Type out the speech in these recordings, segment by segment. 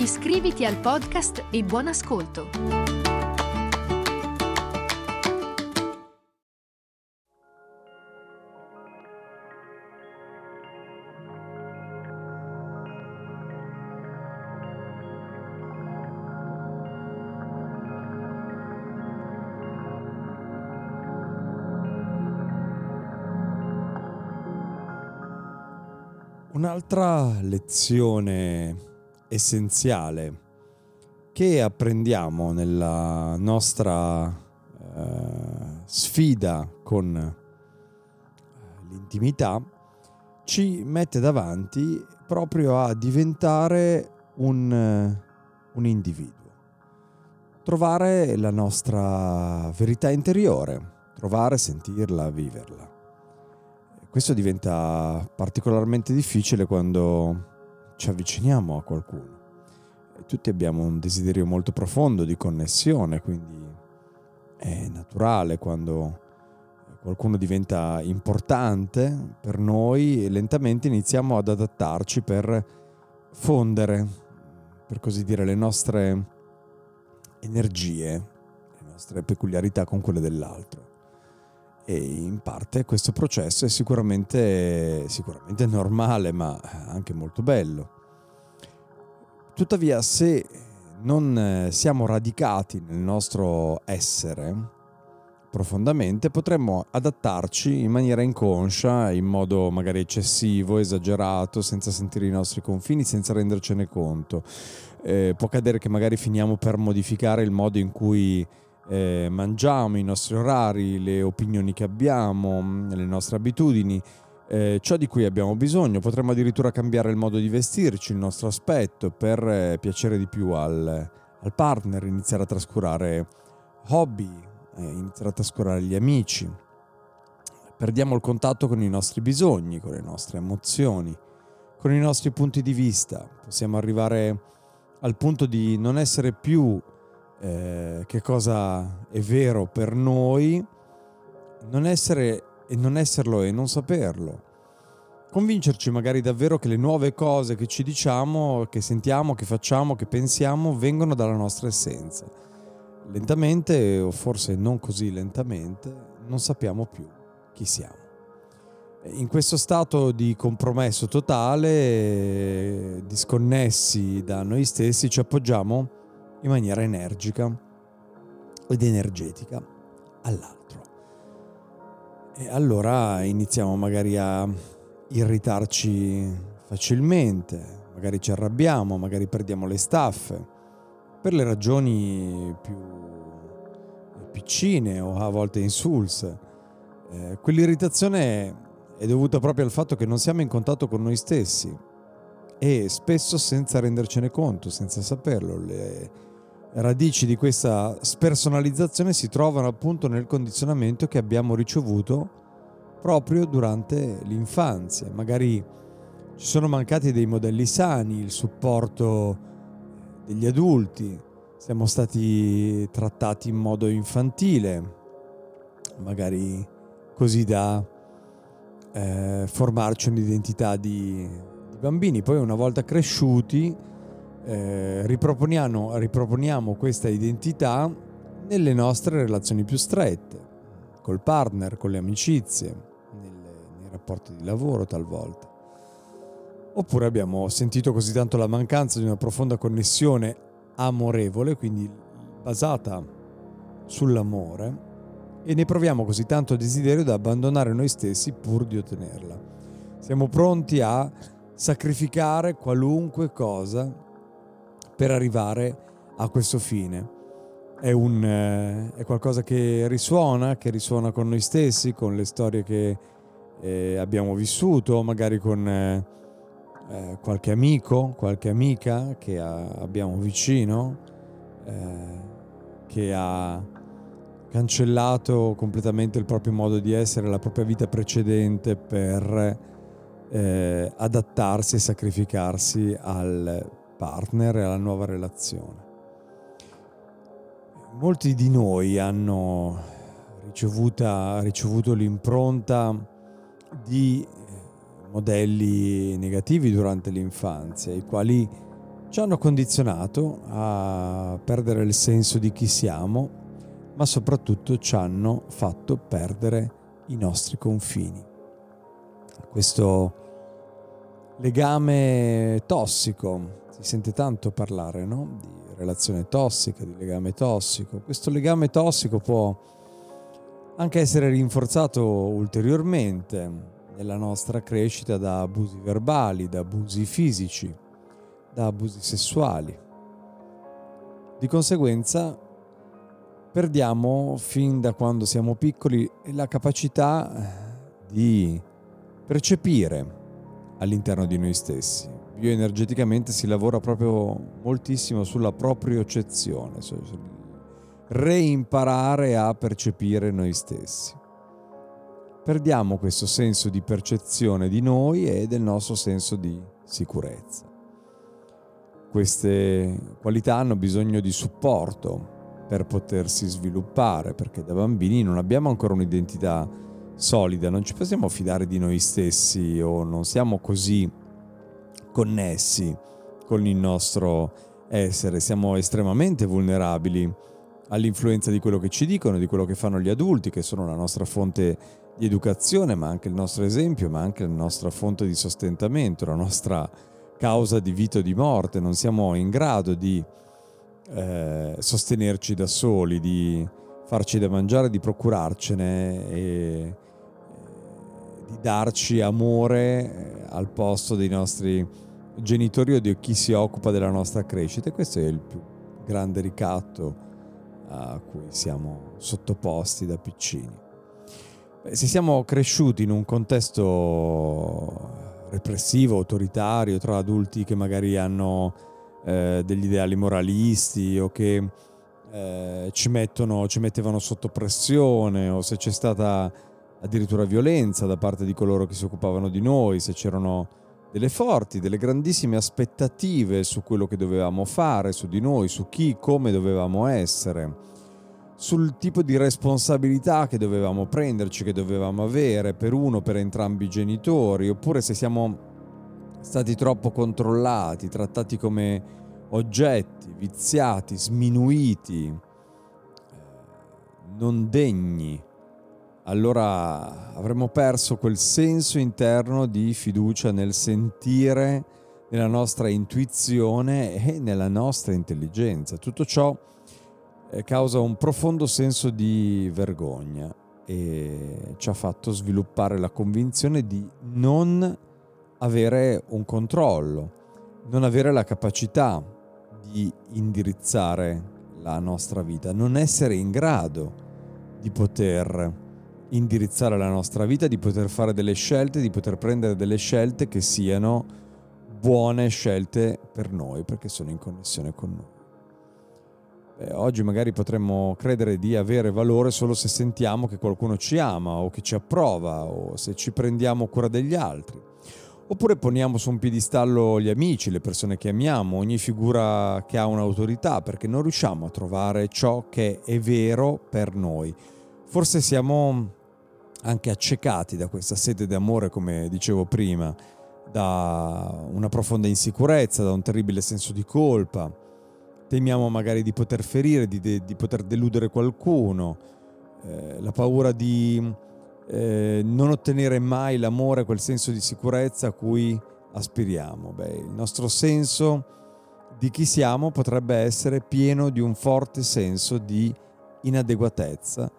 Iscriviti al podcast e buon ascolto! Un'altra lezione essenziale che apprendiamo nella nostra eh, sfida con eh, l'intimità ci mette davanti proprio a diventare un, un individuo, trovare la nostra verità interiore, trovare, sentirla, viverla. Questo diventa particolarmente difficile quando ci avviciniamo a qualcuno. Tutti abbiamo un desiderio molto profondo di connessione, quindi è naturale quando qualcuno diventa importante per noi e lentamente iniziamo ad adattarci per fondere, per così dire, le nostre energie, le nostre peculiarità con quelle dell'altro e in parte questo processo è sicuramente, sicuramente normale ma anche molto bello. Tuttavia se non siamo radicati nel nostro essere profondamente potremmo adattarci in maniera inconscia, in modo magari eccessivo, esagerato, senza sentire i nostri confini, senza rendercene conto. Eh, può accadere che magari finiamo per modificare il modo in cui eh, mangiamo, i nostri orari, le opinioni che abbiamo, mm, le nostre abitudini, eh, ciò di cui abbiamo bisogno. Potremmo addirittura cambiare il modo di vestirci, il nostro aspetto per eh, piacere di più al, al, partner, iniziare a trascurare hobby, eh, iniziare a trascurare gli amici. Perdiamo il contatto con i nostri bisogni, con le nostre emozioni, con i nostri punti di vista. Possiamo arrivare al punto di non essere più eh, che cosa è vero per noi, non essere e non esserlo e non saperlo. Convincerci magari davvero che le nuove cose che ci diciamo, che sentiamo, che facciamo, che pensiamo vengono dalla nostra essenza. Lentamente, o forse non così lentamente, non sappiamo più chi siamo. In questo stato di compromesso totale, disconnessi da noi stessi, ci appoggiamo in maniera energica ed energetica all'altro. E allora iniziamo magari a irritarci facilmente, magari ci arrabbiamo, magari perdiamo le staffe, per le ragioni più piccine o a volte insulse. Eh, quell'irritazione è dovuta proprio al fatto che non siamo in contatto con noi stessi e spesso senza rendercene conto, senza saperlo. Le, radici di questa spersonalizzazione si trovano appunto nel condizionamento che abbiamo ricevuto proprio durante l'infanzia. Magari ci sono mancati dei modelli sani, il supporto degli adulti, siamo stati trattati in modo infantile, magari così da eh, formarci un'identità di, di bambini. Poi una volta cresciuti eh, riproponiamo, riproponiamo questa identità nelle nostre relazioni più strette, col partner, con le amicizie, nelle, nei rapporti di lavoro talvolta. Oppure abbiamo sentito così tanto la mancanza di una profonda connessione amorevole, quindi basata sull'amore, e ne proviamo così tanto desiderio da abbandonare noi stessi pur di ottenerla. Siamo pronti a sacrificare qualunque cosa per arrivare a questo fine. È, un, eh, è qualcosa che risuona, che risuona con noi stessi, con le storie che eh, abbiamo vissuto, magari con eh, eh qualche amico, qualche amica che a, abbiamo vicino eh, che ha cancellato completamente il proprio modo di essere, la propria vita precedente per eh, adattarsi e sacrificarsi al partner e alla nuova relazione. Molti di noi hanno ricevuto l'impronta di modelli negativi durante l'infanzia, i quali ci hanno condizionato a perdere il senso di chi siamo, ma soprattutto ci hanno fatto perdere i nostri confini. Questo legame tossico, si sente tanto parlare no? di relazione tossica, di legame tossico. Questo legame tossico può anche essere rinforzato ulteriormente nella nostra crescita da abusi verbali, da abusi fisici, da abusi sessuali. Di conseguenza perdiamo fin da quando siamo piccoli la capacità di percepire all'interno di noi stessi. Bioenergeticamente si lavora proprio moltissimo sulla propriocezione, reimparare a percepire noi stessi perdiamo questo senso di percezione di noi e del nostro senso di sicurezza. Queste qualità hanno bisogno di supporto per potersi sviluppare, perché da bambini non abbiamo ancora un'identità solida, non ci possiamo fidare di noi stessi o non siamo così connessi con il nostro essere, siamo estremamente vulnerabili all'influenza di quello che ci dicono, di quello che fanno gli adulti, che sono la nostra fonte di educazione, ma anche il nostro esempio, ma anche la nostra fonte di sostentamento, la nostra causa di vita o di morte. Non siamo in grado di eh, sostenerci da soli, di farci da mangiare, di procurarcene e di darci amore eh, al posto dei nostri genitori o di chi si occupa della nostra crescita. E questo è il più grande ricatto a cui siamo sottoposti da piccini. Se siamo cresciuti in un contesto repressivo, autoritario, tra adulti che magari hanno eh, degli ideali moralisti o che eh, ci, mettono, ci mettevano sotto pressione o se c'è stata addirittura violenza da parte di coloro che si occupavano di noi, se c'erano delle forti, delle grandissime aspettative su quello che dovevamo fare, su di noi, su chi, come dovevamo essere sul tipo di responsabilità che dovevamo prenderci, che dovevamo avere per uno, per entrambi i genitori, oppure se siamo stati troppo controllati, trattati come oggetti, viziati, sminuiti, eh, non degni, allora avremmo perso quel senso interno di fiducia nel sentire, nella nostra intuizione e nella nostra intelligenza. Tutto ciò eh, causa un profondo senso di vergogna e ci ha fatto sviluppare la convinzione di non avere un controllo, non avere la capacità di indirizzare la nostra vita, non essere in grado di poter indirizzare la nostra vita, di poter fare delle scelte, di poter prendere delle scelte che siano buone scelte per noi, perché sono in connessione con noi eh, oggi magari potremmo credere di avere valore solo se sentiamo che qualcuno ci ama o che ci approva o se ci prendiamo cura degli altri. Oppure poniamo su un piedistallo gli amici, le persone che amiamo, ogni figura che ha un'autorità, perché non riusciamo a trovare ciò che è vero per noi. Forse siamo anche accecati da questa sete d'amore, come dicevo prima, da una profonda insicurezza, da un terribile senso di colpa temiamo magari di poter ferire, di, de, di poter deludere qualcuno, eh, la paura di eh, non ottenere mai l'amore, quel senso di sicurezza a cui aspiriamo. Beh, il nostro senso di chi siamo potrebbe essere pieno di un forte senso di inadeguatezza,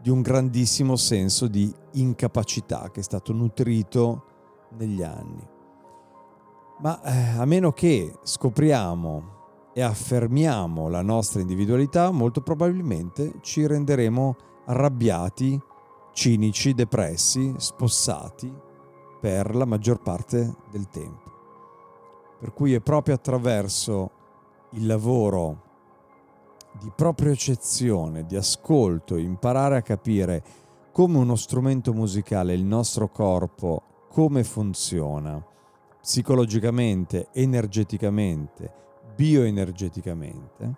di un grandissimo senso di incapacità che è stato nutrito negli anni. Ma eh, a meno che scopriamo e affermiamo la nostra individualità, molto probabilmente ci renderemo arrabbiati, cinici, depressi, spossati per la maggior parte del tempo. Per cui è proprio attraverso il lavoro di propriocezione, di ascolto, imparare a capire come uno strumento musicale, il nostro corpo, come funziona psicologicamente, energeticamente, bioenergeticamente,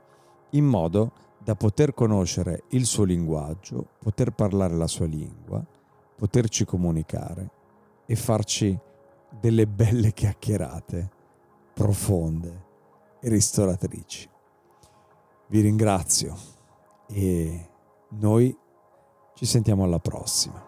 in modo da poter conoscere il suo linguaggio, poter parlare la sua lingua, poterci comunicare e farci delle belle chiacchierate profonde e ristoratrici. Vi ringrazio e noi ci sentiamo alla prossima.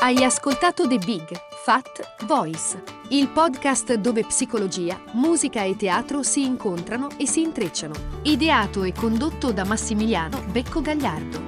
Hai ascoltato The Big Fat Voice, il podcast dove psicologia, musica e teatro si incontrano e si intrecciano. Ideato e condotto da Massimiliano Becco Gagliardo.